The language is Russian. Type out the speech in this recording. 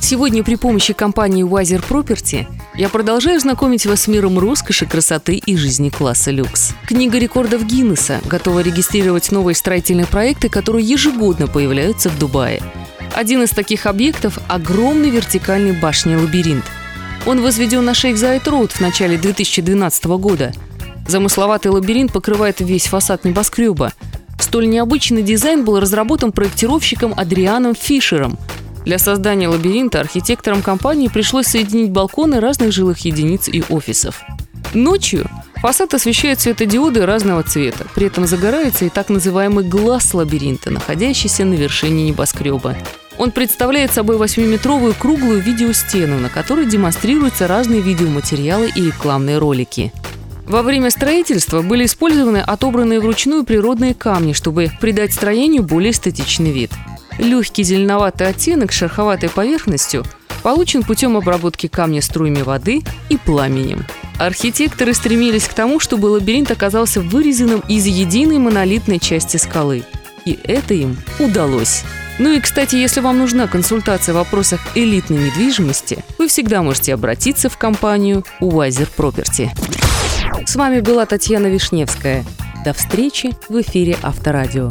Сегодня при помощи компании Wiser Property я продолжаю знакомить вас с миром роскоши, красоты и жизни класса люкс. Книга рекордов Гиннесса готова регистрировать новые строительные проекты, которые ежегодно появляются в Дубае. Один из таких объектов – огромный вертикальный башня «Лабиринт». Он возведен на шейх Зайд Роуд в начале 2012 года. Замысловатый лабиринт покрывает весь фасад небоскреба. Столь необычный дизайн был разработан проектировщиком Адрианом Фишером – для создания лабиринта архитекторам компании пришлось соединить балконы разных жилых единиц и офисов. Ночью фасад освещает светодиоды разного цвета. При этом загорается и так называемый глаз лабиринта, находящийся на вершине небоскреба. Он представляет собой 8-метровую круглую видеостену, на которой демонстрируются разные видеоматериалы и рекламные ролики. Во время строительства были использованы отобранные вручную природные камни, чтобы придать строению более эстетичный вид. Легкий зеленоватый оттенок с шероховатой поверхностью получен путем обработки камня струями воды и пламенем. Архитекторы стремились к тому, чтобы лабиринт оказался вырезанным из единой монолитной части скалы. И это им удалось. Ну и, кстати, если вам нужна консультация в вопросах элитной недвижимости, вы всегда можете обратиться в компанию Wiser Property. С вами была Татьяна Вишневская. До встречи в эфире Авторадио.